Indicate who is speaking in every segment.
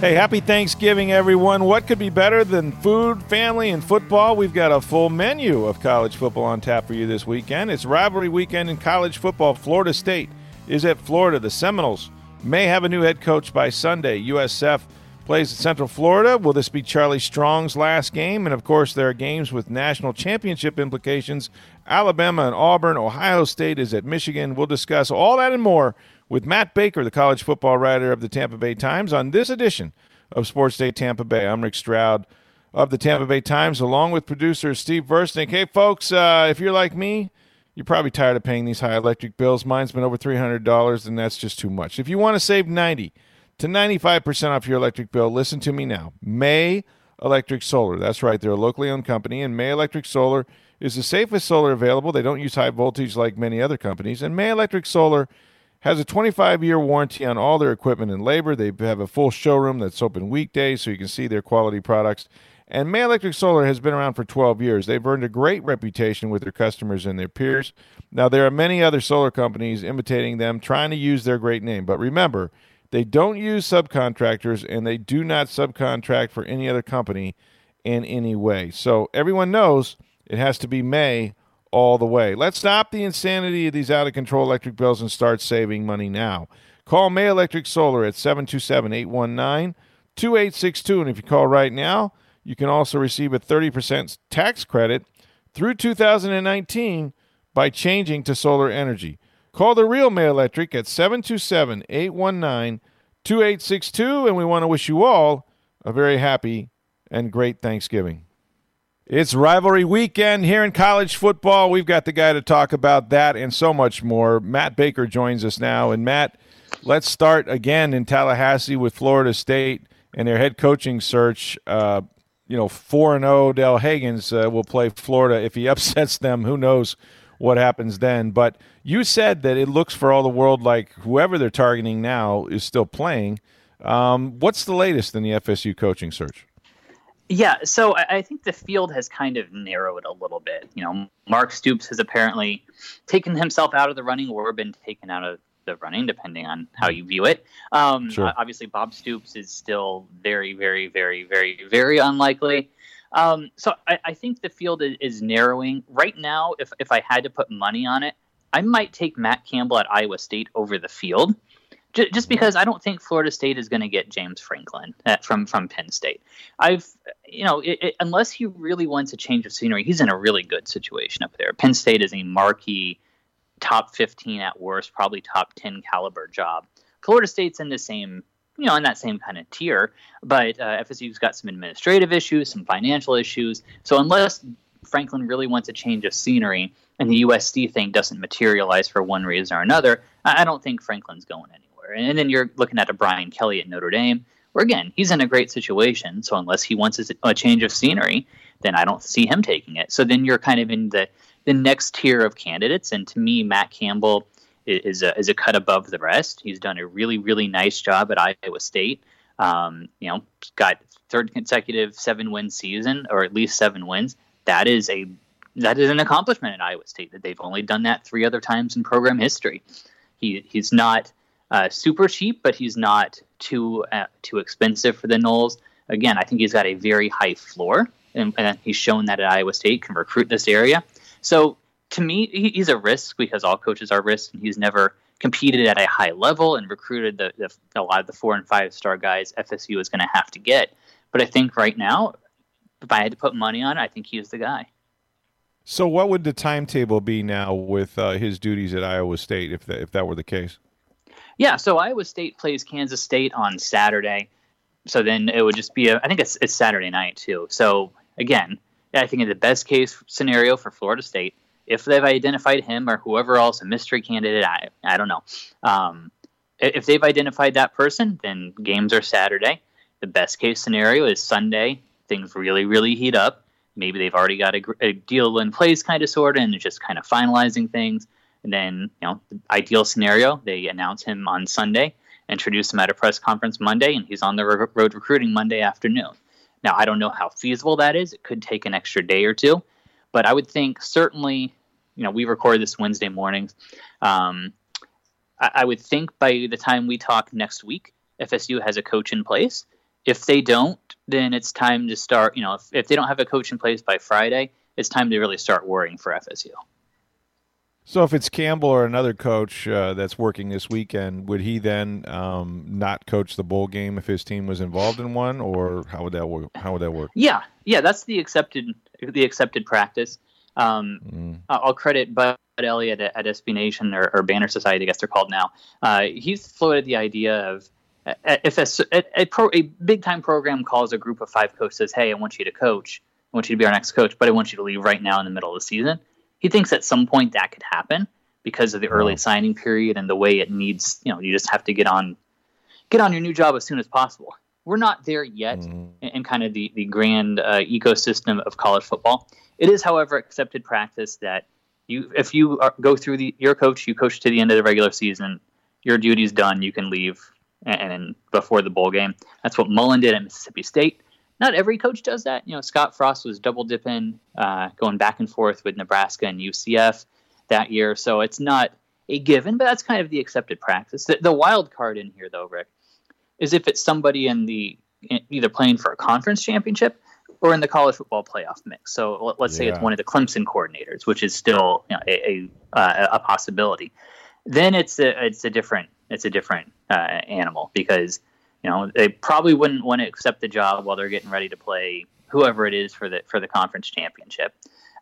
Speaker 1: Hey, happy Thanksgiving, everyone. What could be better than food, family, and football? We've got a full menu of college football on tap for you this weekend. It's rivalry weekend in college football. Florida State is at Florida. The Seminoles may have a new head coach by Sunday. USF plays at Central Florida. Will this be Charlie Strong's last game? And of course, there are games with national championship implications. Alabama and Auburn. Ohio State is at Michigan. We'll discuss all that and more with Matt Baker, the college football writer of the Tampa Bay Times, on this edition of Sports Day Tampa Bay. I'm Rick Stroud of the Tampa Bay Times, along with producer Steve Versnick. Hey, folks, uh, if you're like me, you're probably tired of paying these high electric bills. Mine's been over $300, and that's just too much. If you want to save 90 to 95% off your electric bill, listen to me now. May Electric Solar. That's right, they're a locally owned company, and May Electric Solar is the safest solar available. They don't use high voltage like many other companies, and May Electric Solar has a 25 year warranty on all their equipment and labor. They have a full showroom that's open weekdays so you can see their quality products. And May Electric Solar has been around for 12 years. They've earned a great reputation with their customers and their peers. Now, there are many other solar companies imitating them, trying to use their great name. But remember, they don't use subcontractors and they do not subcontract for any other company in any way. So everyone knows it has to be May all the way. Let's stop the insanity of these out of control electric bills and start saving money now. Call May Electric Solar at 727 819 2862. And if you call right now, you can also receive a 30% tax credit through 2019 by changing to solar energy. Call the real May Electric at 727 819 2862, and we want to wish you all a very happy and great Thanksgiving. It's rivalry weekend here in college football. We've got the guy to talk about that and so much more. Matt Baker joins us now. And Matt, let's start again in Tallahassee with Florida State and their head coaching search. Uh, you know, 4 and 0 Dale Haggins uh, will play Florida. If he upsets them, who knows what happens then. But you said that it looks for all the world like whoever they're targeting now is still playing. Um, what's the latest in the FSU coaching search?
Speaker 2: Yeah, so I think the field has kind of narrowed a little bit. You know, Mark Stoops has apparently taken himself out of the running or been taken out of the running, depending on how you view it. Um, sure. Obviously, Bob Stoops is still very, very, very, very, very unlikely. Um, so I, I, think the field is, is, narrowing right now. If if I had to put money on it, I might take Matt Campbell at Iowa State over the field, just because I don't think Florida State is going to get James Franklin at, from from Penn State. I've you know it, it, unless he really wants a change of scenery, he's in a really good situation up there. Penn State is a marquee top 15 at worst, probably top 10 caliber job. Florida State's in the same, you know, in that same kind of tier, but uh, FSU's got some administrative issues, some financial issues. So unless Franklin really wants a change of scenery and the USC thing doesn't materialize for one reason or another, I don't think Franklin's going anywhere. And then you're looking at a Brian Kelly at Notre Dame, where again, he's in a great situation. So unless he wants a change of scenery, then I don't see him taking it. So then you're kind of in the the next tier of candidates. And to me, Matt Campbell is a, is a cut above the rest. He's done a really, really nice job at Iowa State. Um, you know, got third consecutive seven win season, or at least seven wins. That is a that is an accomplishment at Iowa State that they've only done that three other times in program history. He he's not uh, super cheap, but he's not too uh, too expensive for the Noles. Again, I think he's got a very high floor, and, and he's shown that at Iowa State can recruit this area. So to me, he, he's a risk because all coaches are risks, and he's never competed at a high level and recruited the, the a lot of the four and five star guys FSU is going to have to get. But I think right now, if I had to put money on it, I think he's the guy.
Speaker 1: So, what would the timetable be now with uh, his duties at Iowa State if if that were the case?
Speaker 2: Yeah, so Iowa State plays Kansas State on Saturday. So then it would just be a, I think it's, it's Saturday night too. So again, I think in the best case scenario for Florida State if they've identified him or whoever else, a mystery candidate, I, I don't know. Um, if they've identified that person, then games are Saturday. The best case scenario is Sunday. Things really, really heat up. Maybe they've already got a, a deal in place, kind of, sort of, and they're just kind of finalizing things. And then, you know, the ideal scenario, they announce him on Sunday, introduce him at a press conference Monday, and he's on the road recruiting Monday afternoon. Now, I don't know how feasible that is. It could take an extra day or two, but I would think certainly, you know, we record this Wednesday mornings. Um, I, I would think by the time we talk next week, FSU has a coach in place. If they don't, then it's time to start. You know, if, if they don't have a coach in place by Friday, it's time to really start worrying for FSU.
Speaker 1: So if it's Campbell or another coach uh, that's working this weekend, would he then um, not coach the bowl game if his team was involved in one, or how would that work? How would that work?
Speaker 2: Yeah, yeah, that's the accepted the accepted practice. Um, mm. I'll credit Bud Elliott at, at SB Nation or, or, Banner Society, I guess they're called now. Uh, he's floated the idea of if a, a, a, pro, a big time program calls a group of five coaches, "Hey, I want you to coach. I want you to be our next coach, but I want you to leave right now in the middle of the season." He thinks at some point that could happen because of the early signing period and the way it needs. You know, you just have to get on get on your new job as soon as possible. We're not there yet mm. in, in, kind of the the grand uh, ecosystem of college football. It is, however, accepted practice that you if you are, go through the your coach, you coach to the end of the regular season, your duty's done. You can leave and, and before the bowl game. That's what Mullen did at Mississippi State not every coach does that. You know, Scott Frost was double dipping, uh, going back and forth with Nebraska and UCF that year. So it's not a given, but that's kind of the accepted practice. The, the wild card in here, though, Rick, is if it's somebody in the either playing for a conference championship or in the college football playoff mix. So let's say it's one of the Clemson coordinators, which is still you know, a a, uh, a, possibility. Then it's a it's a different it's a different uh, animal because you know they probably wouldn't want to accept the job while they're getting ready to play whoever it is for the for the conference championship.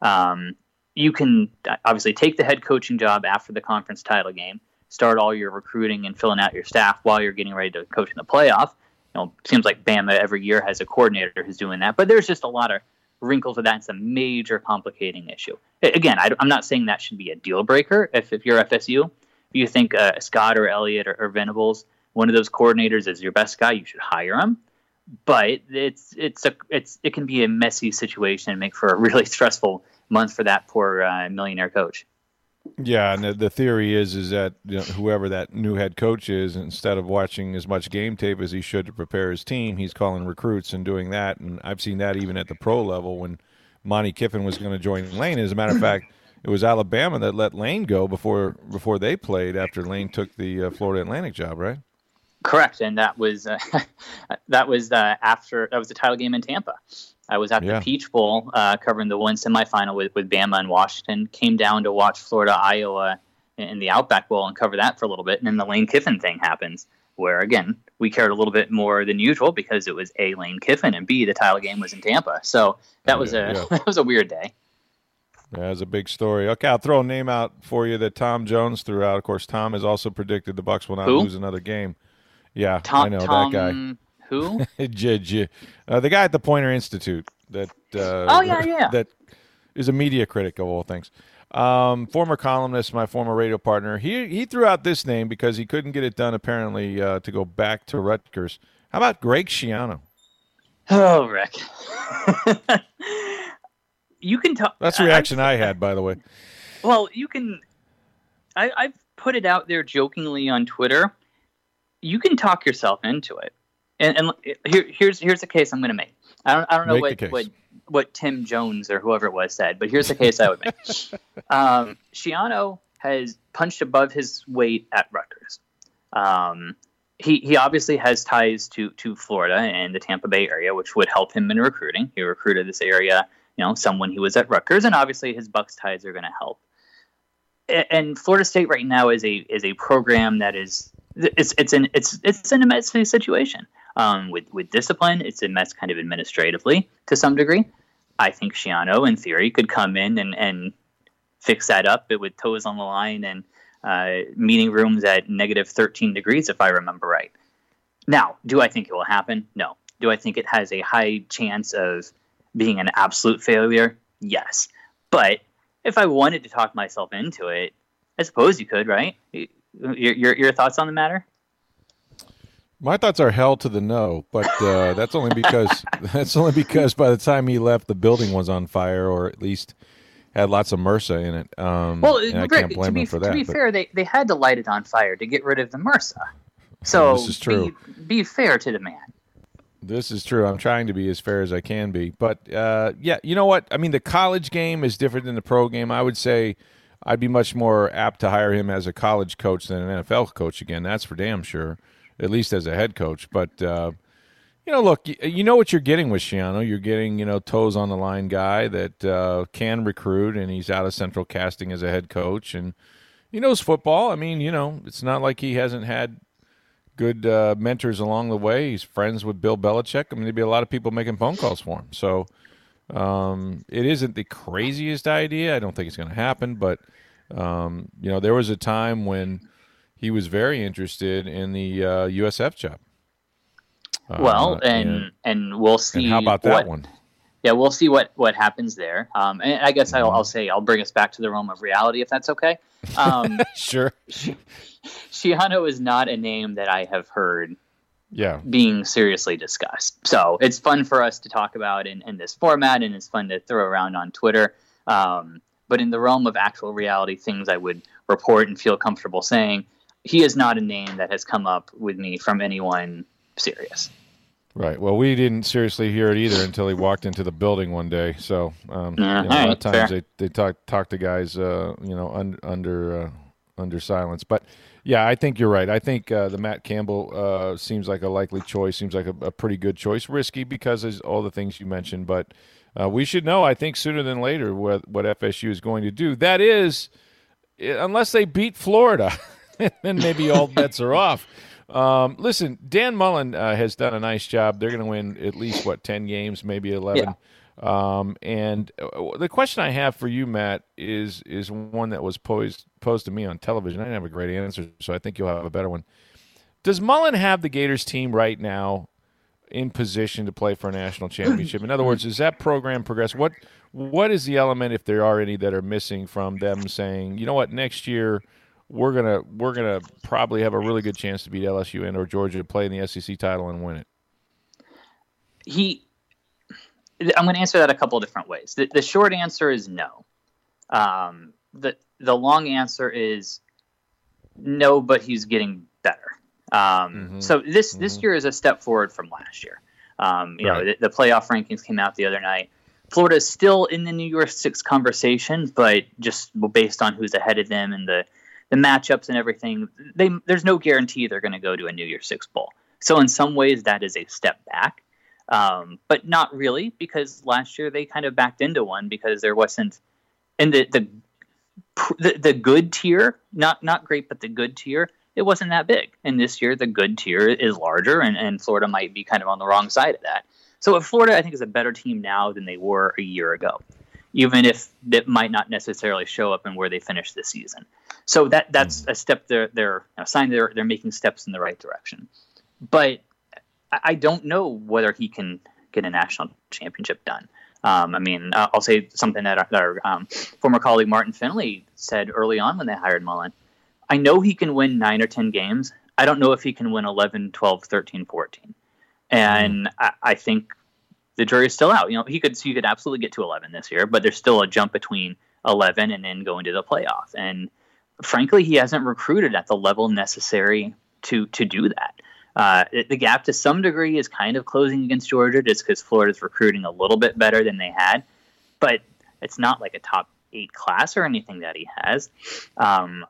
Speaker 2: Um, you can obviously take the head coaching job after the conference title game, start all your recruiting and filling out your staff while you're getting ready to coach in the playoff. You know, seems like Bama every year has a coordinator who's doing that, but there's just a lot of wrinkles with that. It's a major complicating issue. Again, I, am not saying that should be a deal breaker. If, if you're FSU, if you think uh, Scott or Elliott or, or Venables one of those coordinators is your best guy, you should hire him. But it's it's a it's it can be a messy situation and make for a really stressful month for that poor uh, millionaire coach.
Speaker 1: Yeah, and the, the, theory is is that you know, whoever that new head coach is, instead of watching as much game tape as he should to prepare his team, he's calling recruits and doing that. And I've seen that even at the pro level when Monte Kiffin was going to join Lane. As a matter of fact, it was Alabama that let Lane go before before they played after Lane took the uh, Florida Atlantic job, right?
Speaker 2: Correct, and that was uh, that was uh, after that was the title game in Tampa. I was at yeah. the Peach Bowl uh, covering the one semifinal with, with Bama and Washington. Came down to watch Florida Iowa in the Outback Bowl and cover that for a little bit, and then the Lane Kiffin thing happens, where again we cared a little bit more than usual because it was a Lane Kiffin and b the title game was in Tampa. So that was a yeah. that was a weird day.
Speaker 1: Yeah, was a big story. Okay, I'll throw a name out for you that Tom Jones threw out. Of course, Tom has also predicted the Bucks will not Who? lose another game. Yeah, Tom, I know Tom, that guy.
Speaker 2: Who?
Speaker 1: J, uh, the guy at the Poynter Institute. That. Uh,
Speaker 2: oh yeah, yeah.
Speaker 1: That is a media critic of all things. Um, former columnist, my former radio partner. He he threw out this name because he couldn't get it done apparently uh, to go back to Rutgers. How about Greg Schiano?
Speaker 2: Oh, Rick. you can talk.
Speaker 1: That's the reaction I, I had, by the way.
Speaker 2: Well, you can. I, I've put it out there jokingly on Twitter you can talk yourself into it. And, and here, here's here's the case I'm going to make. I don't I don't know what, what what Tim Jones or whoever it was said, but here's the case I would make. Um, Schiano has punched above his weight at Rutgers. Um, he, he obviously has ties to, to Florida and the Tampa Bay area, which would help him in recruiting. He recruited this area, you know, someone he was at Rutgers, and obviously his Bucks ties are going to help. And Florida State right now is a is a program that is it's it's an it's it's an messy situation. Um, with with discipline, it's a mess kind of administratively to some degree. I think Schiano, in theory, could come in and, and fix that up but with toes on the line and uh, meeting rooms at negative 13 degrees, if I remember right. Now, do I think it will happen? No. Do I think it has a high chance of being an absolute failure? Yes. But if I wanted to talk myself into it, I suppose you could, right? Your your, your thoughts on the matter?
Speaker 1: My thoughts are hell to the no, but uh, that's only because that's only because by the time he left, the building was on fire, or at least had lots of MRSA in it. Um,
Speaker 2: well, I can't blame to be, for that. To be but... fair, they, they had to light it on fire to get rid of the MRSA. So
Speaker 1: this is true.
Speaker 2: Be, be, fair to the man.
Speaker 1: This is true. I'm trying to be as fair as I can be, but uh, yeah, you know what? I mean, the college game is different than the pro game. I would say I'd be much more apt to hire him as a college coach than an NFL coach. Again, that's for damn sure at least as a head coach. But uh, you know, look, you, know what you're getting with Schiano. You're getting you know toes on the line guy that uh, can recruit, and he's out of central casting as a head coach, and he knows football. I mean, you know, it's not like he hasn't had good uh, mentors along the way. He's friends with Bill Belichick. I mean, there'd be a lot of people making phone calls for him. So um, it isn't the craziest idea. I don't think it's going to happen, but um, you know, there was a time when he was very interested in the uh, USF job.
Speaker 2: well, uh, and, and, and we'll see.
Speaker 1: And how about that what, one?
Speaker 2: Yeah, we'll see what what happens there. Um, and I guess I'll, I'll, say I'll bring us back to the realm of reality if that's okay. Um,
Speaker 1: sure.
Speaker 2: Schiano is not a name that I have heard.
Speaker 1: Yeah.
Speaker 2: Being seriously discussed. So it's fun for us to talk about in, in this format and it's fun to throw around on Twitter. Um, but in the realm of actual reality, things I would report and feel comfortable saying, he is not a name that has come up with me from anyone serious.
Speaker 1: Right. Well, we didn't seriously hear it either until he walked into the building one day. So, um, yeah, you know, a lot of times fair. they, they talk talk to guys, uh, you know, un, under uh, under silence. But yeah, I think you're right. I think uh, the Matt Campbell uh, seems like a likely choice. Seems like a, a, pretty good choice. Risky because of all the things you mentioned, but uh, we should know. I think sooner than later what what FSU is going to do. That is, unless they beat Florida. then maybe all bets are off. Um, listen, Dan Mullen uh, has done a nice job. They're going to win at least what ten games, maybe eleven. Yeah. Um, and uh, the question I have for you, Matt, is is one that was posed posed to me on television. I didn't have a great answer, so I think you'll have a better one. Does Mullen have the Gators team right now in position to play for a national championship? In other words, is that program progress? What what is the element, if there are any, that are missing from them saying, you know what, next year we're gonna we're gonna probably have a really good chance to beat LSU and or Georgia to play in the SEC title and win it.
Speaker 2: He, I'm going to answer that a couple of different ways. The, the short answer is no. Um, the the long answer is no, but he's getting better. Um, mm-hmm. So this mm-hmm. this year is a step forward from last year. Um, you right. know, the, the, playoff rankings came out the other night. Florida is still in the New Year's Six conversation, but just based on who's ahead of them and the the matchups and everything, they there's no guarantee they're going to go to a New Year's Six bowl. So in some ways, that is a step back, um, but not really because last year they kind of backed into one because there wasn't in the the the, the good tier, not not great, but the good tier, it wasn't that big. And this year, the good tier is larger, and, and Florida might be kind of on the wrong side of that. So Florida, I think, is a better team now than they were a year ago, even if it might not necessarily show up in where they finish this season. So that that's mm. a step they're they're a sign they're they're making steps in the right direction. But I don't know whether he can get a national championship done. Um, I mean, I'll say something that our, our um, former colleague Martin Fennelly said early on when they hired Mullen. I know he can win nine or 10 games. I don't know if he can win 11, 12, 13, 14. And mm. I, I, think the jury's still out. You know, he could he could absolutely get to 11 this year, but there's still a jump between 11 and then going to the playoff. And frankly, he hasn't recruited at the level necessary to to do that. Uh, the gap to some degree is kind of closing against Georgia just because Florida's recruiting a little bit better than they had, but it's not like a top eight class or anything that he has. Um,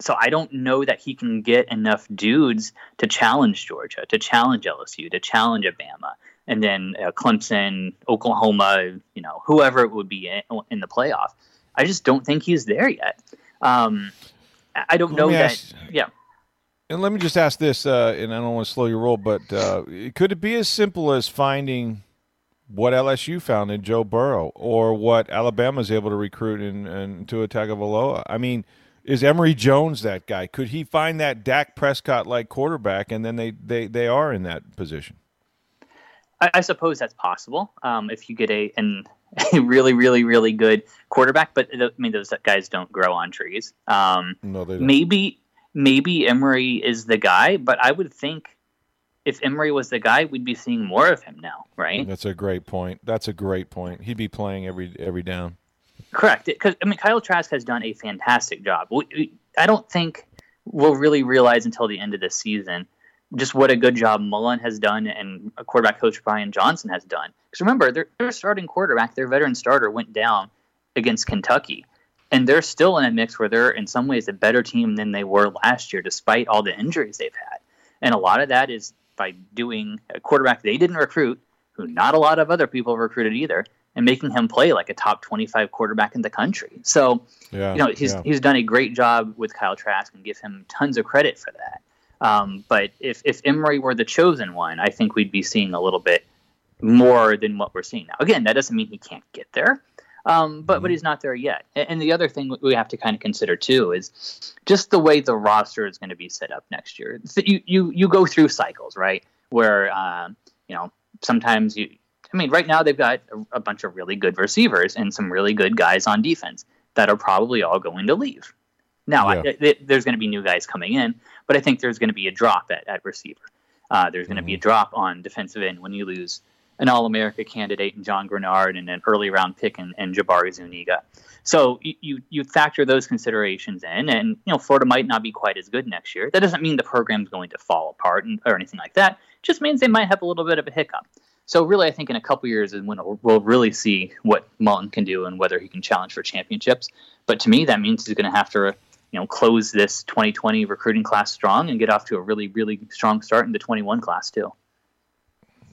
Speaker 2: so I don't know that he can get enough dudes to challenge Georgia, to challenge LSU, to challenge Alabama, and then uh, Clemson, Oklahoma, you know, whoever it would be in, in the playoff. I just don't think he's there yet. Um, I don't know that. Ask, yeah.
Speaker 1: And let me just ask this, uh, and I don't want to slow your roll, but uh, could it be as simple as finding what LSU found in Joe Burrow or what Alabama is able to recruit in, in Tua Tagovailoa? I mean, is Emory Jones that guy? Could he find that Dak Prescott like quarterback, and then they, they, they are in that position?
Speaker 2: I, I suppose that's possible. Um, if you get a and a really, really, really good quarterback. But I mean, those guys don't grow on trees. Um,
Speaker 1: no, they don't.
Speaker 2: Maybe, maybe Emory is the guy, but I would think if Emory was the guy, we'd be seeing more of him now, right?
Speaker 1: That's a great point. That's a great point. He'd be playing every every down.
Speaker 2: Correct. Because I mean, Kyle Trask has done a fantastic job. We, we, I don't think we'll really realize until the end of the season just what a good job Mullen has done and quarterback coach Brian Johnson has done. Because remember, their, their starting quarterback, their veteran starter, went down against Kentucky. And they're still in a mix where they're, in some ways, a better team than they were last year, despite all the injuries they've had. And a lot of that is by doing a quarterback they didn't recruit, who not a lot of other people recruited either, and making him play like a top 25 quarterback in the country. So, yeah, you know, he's, yeah. he's done a great job with Kyle Trask and give him tons of credit for that. Um, but if, if Emory were the chosen one, I think we'd be seeing a little bit more than what we're seeing now. Again, that doesn't mean he can't get there, um, but, mm-hmm. but he's not there yet. And, and, the other thing we have to kind of consider too is just the way the roster is going to be set up next year. So you, you, you go through cycles, right? Where, uh, you know, sometimes you, I mean, right now they've got a, a bunch of really good receivers and some really good guys on defense that are probably all going to leave. Now, yeah. I, there's going to be new guys coming in, but I think there's going to be a drop at, at receiver. Uh, there's going to mm-hmm. be a mm-hmm. drop on defensive end when you lose an All America candidate in John Greenard and an early round pick in, in Jabari Zuniga. So you, you, you factor those considerations in, and you know Florida might not be quite as good next year. That doesn't mean the program's going to fall apart and, or anything like that. It just means they might have a little bit of a hiccup. So really, I think in a couple years is when we'll really see what Mullen can do and whether he can challenge for championships. But to me, that means he's going to have to you know close this 2020 recruiting class strong and get off to a really really strong start in the 21 class too.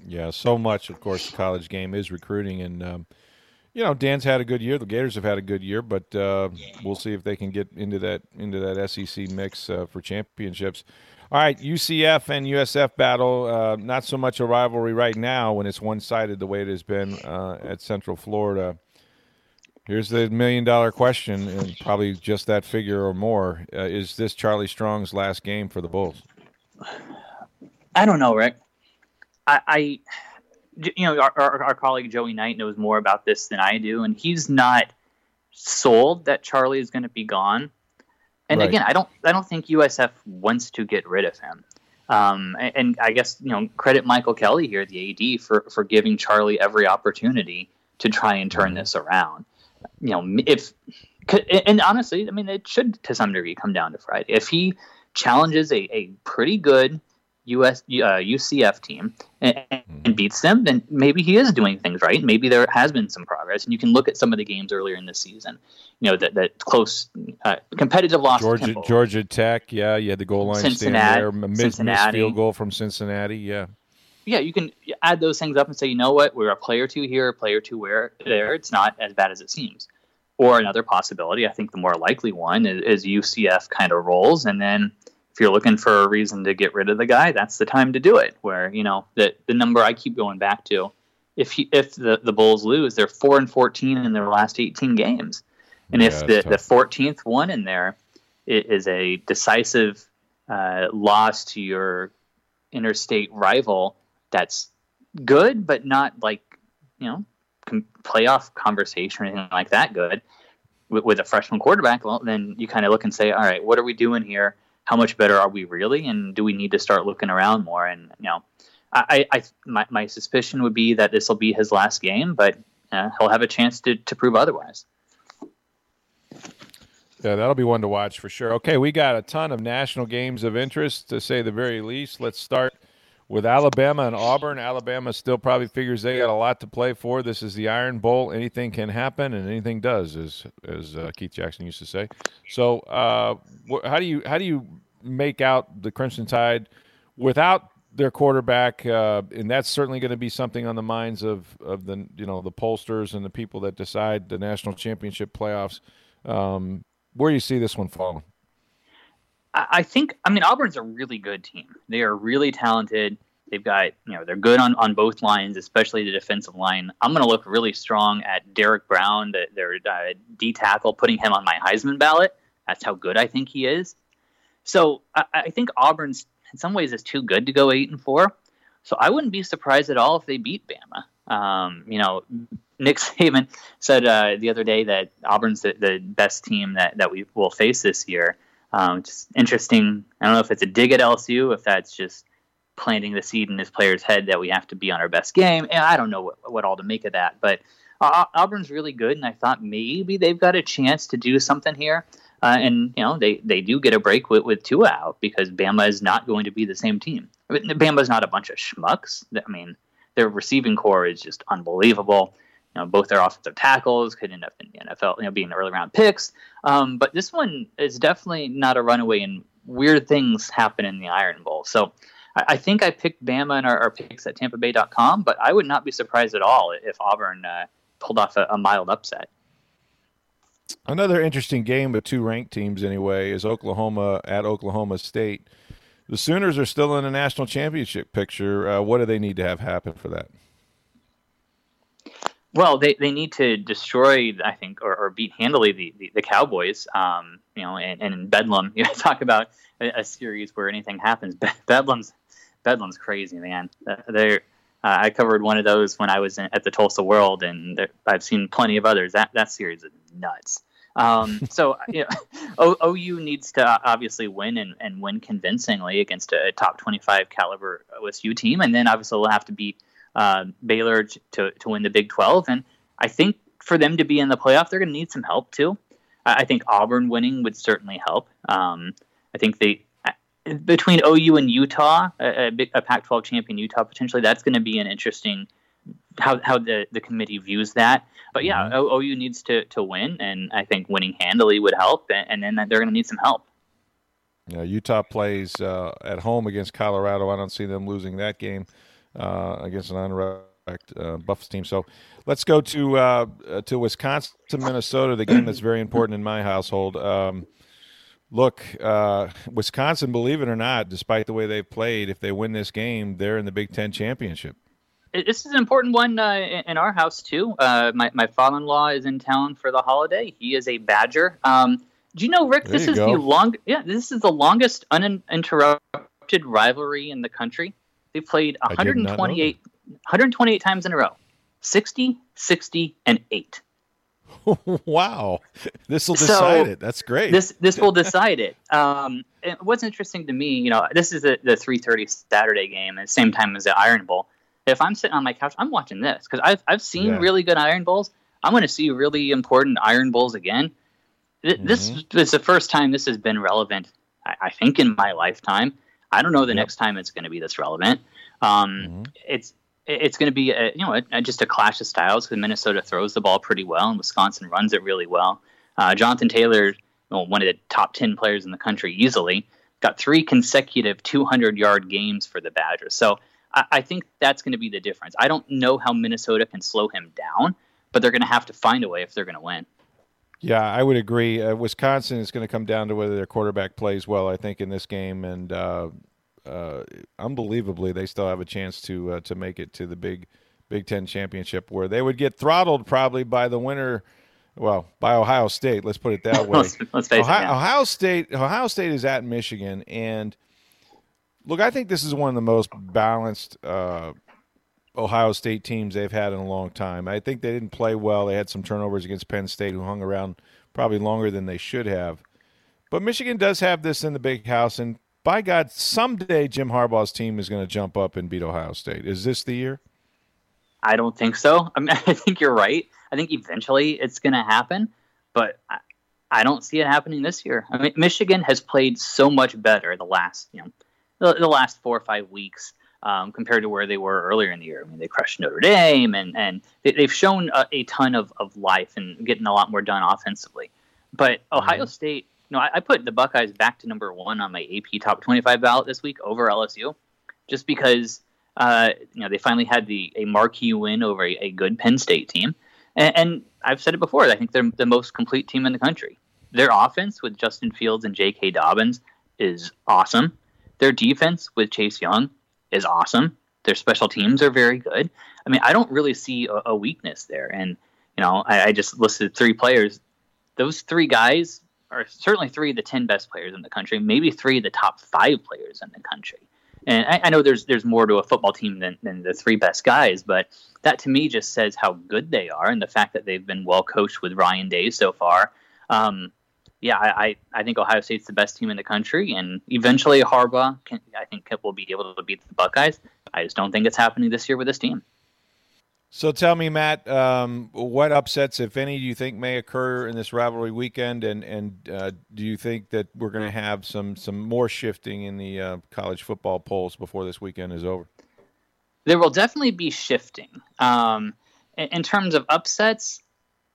Speaker 1: Yeah, so much of course the college game is recruiting and. Um, you know, Dan's had a good year. The Gators have had a good year, but uh, we'll see if they can get into that into that SEC mix uh, for championships. All right, UCF and USF battle. Uh, not so much a rivalry right now when it's one sided the way it has been uh, at Central Florida. Here's the million dollar question, and probably just that figure or more. Uh, is this Charlie Strong's last game for the Bulls?
Speaker 2: I don't know, Rick. I, I you know, our, our, our, colleague Joey Knight knows more about this than I do, and he's not sold that Charlie is going to be gone. And right. again, I don't, I don't think USF wants to get rid of him. Um, and, and, I guess you know, credit Michael Kelly here, the AD, for for giving Charlie every opportunity to try and turn mm-hmm. this around you know, if and honestly, I mean, it should to some degree come down to Friday. If he challenges a, a pretty good US uh, UCF team and, and, hmm. beats them, then maybe he is doing things right. Maybe there has been some progress, and you can look at some of the games earlier in the season. You know that that close uh, competitive loss.
Speaker 1: Georgia Georgia Tech, yeah, you had the goal line
Speaker 2: Cincinnati,
Speaker 1: stand there, missed, missed field goal from Cincinnati, yeah.
Speaker 2: Yeah, you can add those things up and say, you know what, we're a player two here, a player two where there. It's not as bad as it seems. Or another possibility, I think the more likely one is, is UCF kind of rolls, and then if you're looking for a reason to get rid of the guy, that's the time to do it. Where you know the the number I keep going back to, if he, if the the Bulls lose, they're four and fourteen in their last eighteen games, and yeah, if the the fourteenth one in there is a decisive uh, loss to your interstate rival, that's good, but not like you know playoff conversation or anything like that good with, with a freshman quarterback, well, then you kind of look and say, all right, what are we doing here? How much better are we really? And do we need to start looking around more? And, you know, I, I my, my suspicion would be that this will be his last game, but uh, he'll have a chance to, to prove otherwise.
Speaker 1: Yeah, that'll be one to watch for sure. Okay, we got a ton of national games of interest, to say the very least. Let's start with Alabama and Auburn. Alabama still probably figures they got a lot to play for. This is the Iron Bowl. Anything can happen, and anything does, as as uh, Keith Jackson used to say. So, uh, wh- how do you how do you make out the Crimson Tide without their quarterback? Uh, and that's certainly going to be something on the minds of of the you know the pollsters and the people that decide the national championship playoffs. Um, where do you see this one falling?
Speaker 2: I think, I mean, Auburn's a really good team. They are really talented. They've got, you know, they're good on, on both lines, especially the defensive line. I'm going to look really strong at Derrick Brown, the, their uh, D tackle, putting him on my Heisman ballot. That's how good I think he is. So I, I think Auburn's, in some ways, is too good to go eight and four. So I wouldn't be surprised at all if they beat Bama. Um, you know, Nick Saban said uh, the other day that Auburn's the, the, best team that, that we will face this year. Um, just interesting. I don't know if it's a dig at LSU, if that's just planting the seed in his player's head that we have to be on our best game. And I don't know what, what all to make of that, but uh, Auburn's really good, and I thought maybe they've got a chance to do something here. Uh, and you know they, they do get a break with, with Tua out because Bama is not going to be the same team. I mean, Bama's not a bunch of schmucks. I mean, their receiving corps is just unbelievable. You know, both their offensive tackles could end up in the NFL, you know, being early round picks. Um, but this one is definitely not a runaway, and weird things happen in the Iron Bowl. So I, I think I picked Bama in our, our, picks at TampaBay.com, but I would not be surprised at all if Auburn uh, pulled off a, a mild upset.
Speaker 1: Another interesting game with two ranked teams, anyway, is Oklahoma at Oklahoma State. The Sooners are still in the national championship picture. Uh, what do they need to have happen for that?
Speaker 2: Well, they, they need to destroy, I think, or, or beat handily the, the, the Cowboys. Um, you know, and, and in Bedlam, you know, talk about a, a, series where anything happens. Bedlam's Bedlam's crazy, man. Uh, they're uh, I covered one of those when I was in, at the Tulsa World, and I've seen plenty of others. That that series is nuts. Um, so you know, o, OU needs to obviously win and, and win convincingly against a top 25 caliber OSU team, and then obviously we'll have to beat uh, Baylor to to win the Big 12. And I think for them to be in the playoff, they're going to need some help too. I think Auburn winning would certainly help. Um, I think they between OU and Utah, a, a Pac-12 champion Utah potentially, that's going to be an interesting how how the, the committee views that. But yeah, mm-hmm. OU needs to to win, and I think winning handily would help, and, and then they're going to need some help.
Speaker 1: Yeah, Utah plays uh, at home against Colorado. I don't see them losing that game uh, against an unranked uh, Buffs team. So let's go to uh, to Wisconsin, to Minnesota, the game that's very important in my household. Um, look, uh, Wisconsin, believe it or not, despite the way they've played, if they win this game, they're in the Big Ten championship.
Speaker 2: This is an important one uh, in our house too. Uh, my my father-in-law is in town for the holiday. He is a Badger. Um, do you know, Rick? There this is go. the long. Yeah, this is the longest uninterrupted rivalry in the country. They played 128, 128 times in a row, 60, 60, and eight.
Speaker 1: wow, this will decide so, it. That's great.
Speaker 2: This this will decide it. Um, what's interesting to me, you know, this is the, the 3:30 Saturday game at the same time as the Iron Bowl. If I'm sitting on my couch, I'm watching this because I've I've seen yeah. really good Iron Bowls. I'm going to see really important Iron Bowls again. Mm-hmm. This is the first time this has been relevant, I, I think, in my lifetime. I don't know the yep. next time it's going to be this relevant. Um, mm-hmm. It's it's going to be a, you know a, just a clash of styles because Minnesota throws the ball pretty well and Wisconsin runs it really well. Uh, Jonathan Taylor, well, one of the top ten players in the country, easily got three consecutive 200 yard games for the Badgers. So I, I think that's going to be the difference. I don't know how Minnesota can slow him down, but they're going to have to find a way if they're going to win.
Speaker 1: Yeah, I would agree. Uh, Wisconsin is going to come down to whether their quarterback plays well. I think in this game, and uh, uh, unbelievably, they still have a chance to uh, to make it to the Big Big Ten championship, where they would get throttled probably by the winner. Well, by Ohio State, let's put it that way.
Speaker 2: let's, let's face
Speaker 1: Ohio,
Speaker 2: it, yeah.
Speaker 1: Ohio State. Ohio State is at Michigan, and look, I think this is one of the most balanced uh, Ohio State teams they've had in a long time. I think they didn't play well. They had some turnovers against Penn State, who hung around probably longer than they should have. But Michigan does have this in the big house, and by God, someday Jim Harbaugh's team is going to jump up and beat Ohio State. Is this the year?
Speaker 2: I don't think so. I mean, I think you're right. I think eventually it's going to happen, but I, I, don't see it happening this year. I mean, Michigan has played so much better the last, you know, the, the last four or five weeks um, compared to where they were earlier in the year. I mean, they crushed Notre Dame, and and they, have shown a, a, ton of, of life and getting a lot more done offensively. But Ohio mm-hmm. State know, I, I, put the Buckeyes back to number one on my AP top 25 ballot this week over LSU, just because uh, you know they finally had the a marquee win over a, a good Penn State team, and, and, I've said it before. I think they're the most complete team in the country. Their offense with Justin Fields and J.K. Dobbins is awesome. Their defense with Chase Young is awesome. Their special teams are very good. I mean, I don't really see a, a weakness there. And you know, I, I just listed three players. Those three guys are certainly three of the 10 best players in the country, maybe three of the top five players in the country. And I, I, know there's there's more to a football team than, than the three best guys, but that to me just says how good they are and the fact that they've been well coached with Ryan Day so far. Um, yeah, I, I think Ohio State's the best team in the country, and eventually Harbaugh, can, I think, will be able to beat the Buckeyes. I just don't think it's happening this year with this team.
Speaker 1: So tell me, Matt, um, what upsets, if any, do you think may occur in this rivalry weekend, and and uh, do you think that we're going to have some some more shifting in the uh, college football polls before this weekend is over?
Speaker 2: There will definitely be shifting. Um, in, in, terms of upsets,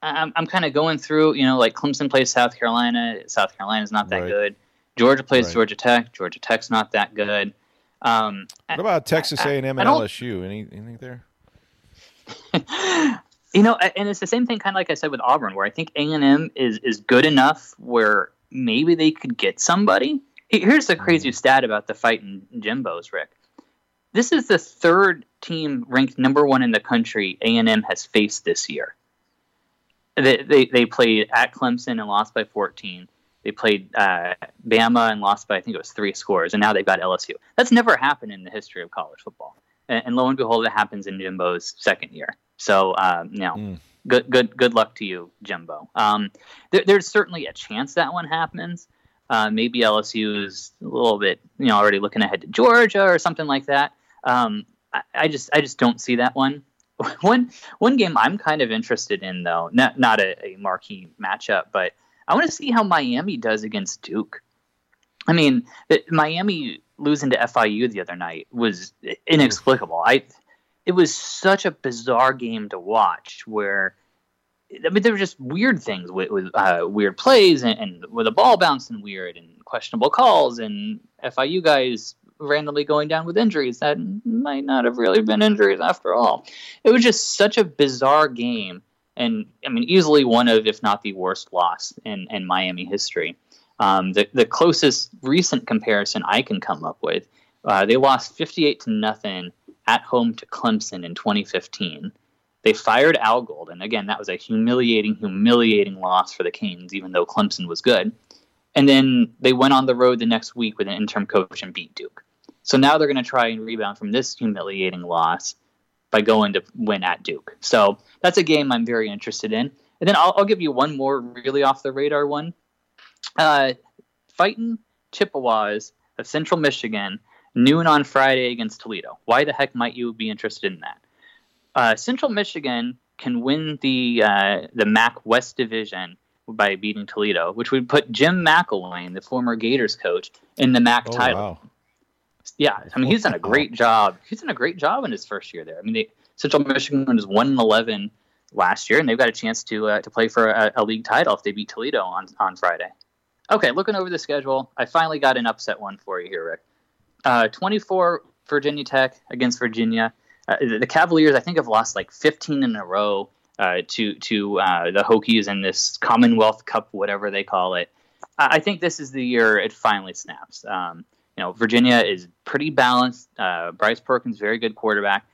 Speaker 2: I'm, I'm kind of going through, you know, like Clemson plays South Carolina. South Carolina's not that right. good. Georgia plays right. Georgia Tech. Georgia Tech's not that good. Um,
Speaker 1: what about Texas A&M and LSU? Any, anything there?
Speaker 2: you know, and it's the same thing, kind of like I said with Auburn, where I think A and M is is good enough where maybe they could get somebody. Here's the crazy mm. stat about the fight in Jimbo's, Rick. This is the third team ranked number one in the country A and M has faced this year. They, they, they played at Clemson and lost by 14. They played uh, Bama and lost by I think it was three scores, and now they've got LSU. That's never happened in the history of college football and, and lo and behold, it happens in Jimbo's second year. So, um, you know, mm. good, good, good luck to you, Jimbo. Um, there, there's certainly a chance that one happens. Uh, maybe LSU is a little bit, you know, already looking ahead to Georgia or something like that. Um, I, I, just, I just don't see that one. one, one game I'm kind of interested in, though, not not a, a marquee matchup, but I want to see how Miami does against Duke. I mean, Miami losing to FIU the other night was inexplicable. I it was such a bizarre game to watch where I mean there were just weird things with, with uh, weird plays and, and, with a ball bouncing weird and questionable calls and FIU guys randomly going down with injuries that might not have really been injuries after all. It was just such a bizarre game and I mean easily one of if not the worst loss in, in Miami history. Um, the, the closest recent comparison I can come up with, uh, they lost 58 to nothing at home to Clemson in 2015. They fired Al Golden. Again, that was a humiliating, humiliating loss for the Canes, even though Clemson was good. And then they went on the road the next week with an interim coach and beat Duke. So now they're going to try and rebound from this humiliating loss by going to win at Duke. So that's a game I'm very interested in. And then I'll, I'll give you one more really off the radar one uh, fighting Chippewas of Central Michigan noon on Friday against Toledo. Why the heck might you be interested in that? Uh, Central Michigan can win the uh, the MAC West Division by beating Toledo, which would put Jim McElwain, the former Gators coach, in the MAC oh, title. Wow. Yeah, I mean he's done a great job. He's done a great job in his first year there. I mean, they, Central Michigan was one and eleven last year, and they've got a chance to uh, to play for a, a, league title if they beat Toledo on on Friday. Okay, looking over the schedule, I finally got an upset one for you here, Rick. Uh, 24 Virginia Tech against Virginia. Uh, the, Cavaliers, I think, have lost like 15 in a row uh, to to uh, the Hokies in this Commonwealth Cup, whatever they call it. I, I think this is the year it finally snaps. Um, you know, Virginia is pretty balanced. Uh, Bryce Perkins, very good quarterback.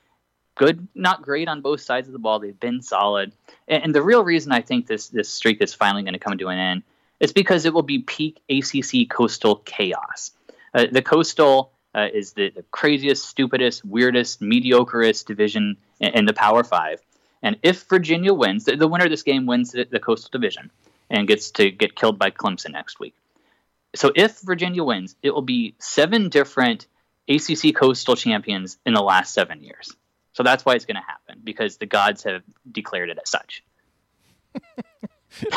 Speaker 2: Good, not great on both sides of the ball. They've been solid, and, and the real reason I think this this streak is finally going to come to an end is because it will be peak ACC coastal chaos. Uh, the coastal uh, is the, the, craziest, stupidest, weirdest, mediocreest division in, in, the Power Five. And if Virginia wins, the, the winner of this game wins the, the, coastal division and gets to get killed by Clemson next week. So if Virginia wins, it will be seven different ACC coastal champions in the last seven years. So that's why it's going to happen because the gods have declared it as such.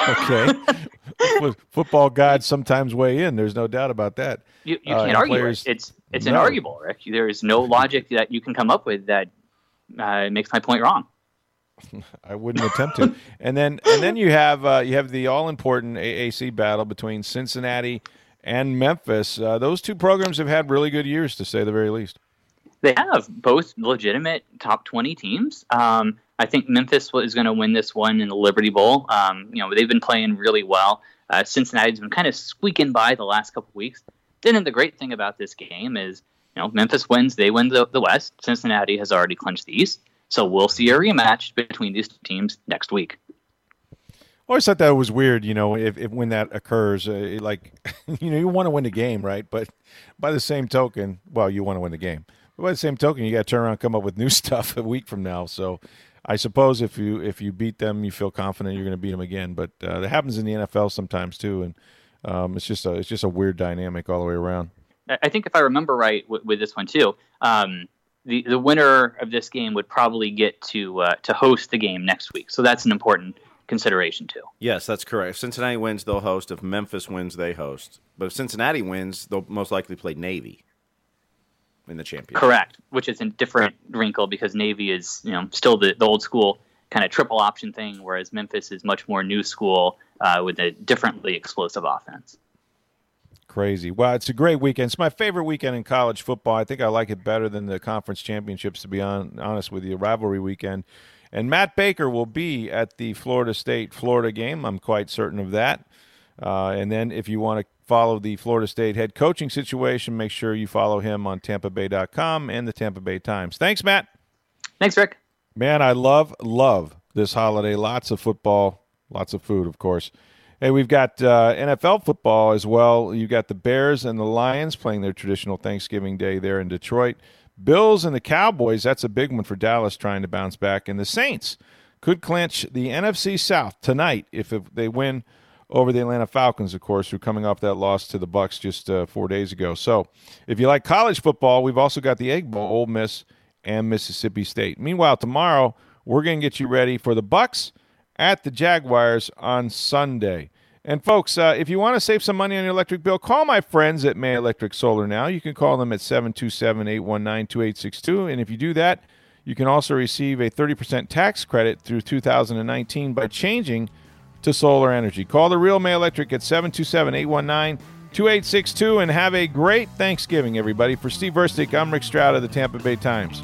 Speaker 1: okay. Football gods sometimes weigh in. There's no doubt about that.
Speaker 2: You, you uh, can't argue players, it. It's it's no. inarguable, Rick. There is no logic that you can come up with that uh, makes my point wrong.
Speaker 1: I wouldn't attempt to. And then and then you have uh, you have the all important AAC battle between Cincinnati and Memphis. Uh, those two programs have had really good years, to say the very least.
Speaker 2: They have both legitimate top twenty teams. Um, I think Memphis is going to win this one in the Liberty Bowl. Um, you know, they've been playing really well. Uh, Cincinnati's been kind of squeaking by the last couple weeks. Then the great thing about this game is, you know, Memphis wins, they win the, the West. Cincinnati has already clinched the East. So we'll see a rematch between these teams next week.
Speaker 1: Always thought that was weird, you know, if, if when that occurs, uh, like, you know, you want to win the game, right? But by the same token, well, you want to win the game. But by the same token, you got to turn around and come up with new stuff a week from now. So I suppose if you if you beat them, you feel confident you're going to beat them again. But uh, that happens in the NFL sometimes too, and um, it's just a it's just a weird dynamic all the way around.
Speaker 2: I think if I remember right with, with this one too, um, the the winner of this game would probably get to uh, to host the game next week. So that's an important consideration too.
Speaker 3: Yes, that's correct. If Cincinnati wins, they'll host. If Memphis wins, they host. But if Cincinnati wins, they'll most likely play Navy in the championship.
Speaker 2: Correct, which is a different wrinkle because Navy is you know still the, the old school kind of triple option thing, whereas Memphis is much more new school uh, with a differently explosive offense.
Speaker 1: Crazy. Well, it's a great weekend. It's my favorite weekend in college football. I think I like it better than the conference championships, to be on, honest with you. Rivalry weekend. And Matt Baker will be at the Florida State Florida game. I'm quite certain of that. Uh, and then if you want to follow the Florida State head coaching situation, make sure you follow him on TampaBay.com and the Tampa Bay Times. Thanks, Matt.
Speaker 2: Thanks, Rick.
Speaker 1: Man, I love, love this holiday. Lots of football, lots of food, of course. Hey, we've got uh, NFL football as well. You've got the Bears and the Lions playing their traditional Thanksgiving Day there in Detroit. Bills and the Cowboys, that's a big one for Dallas trying to bounce back. And the Saints could clinch the NFC South tonight if, they win over the Atlanta Falcons, of course, who are coming off that loss to the Bucs just uh, four days ago. So, if you like college football, we've also got the Egg Bowl, Ole Miss and Mississippi State. Meanwhile, tomorrow we're going to get you ready for the Bucs at the Jaguars on Sunday. And folks, uh, if you want to save some money on your electric bill, call my friends at May Electric Solar now. You can call them at 727-819-2862 and if you do that, you can also receive a 30% tax credit through 2019 by changing to solar energy. Call the real May Electric at 727-819-2862 and have a great Thanksgiving everybody. For Steve Versnick, I'm Rick Stroud of the Tampa Bay Times.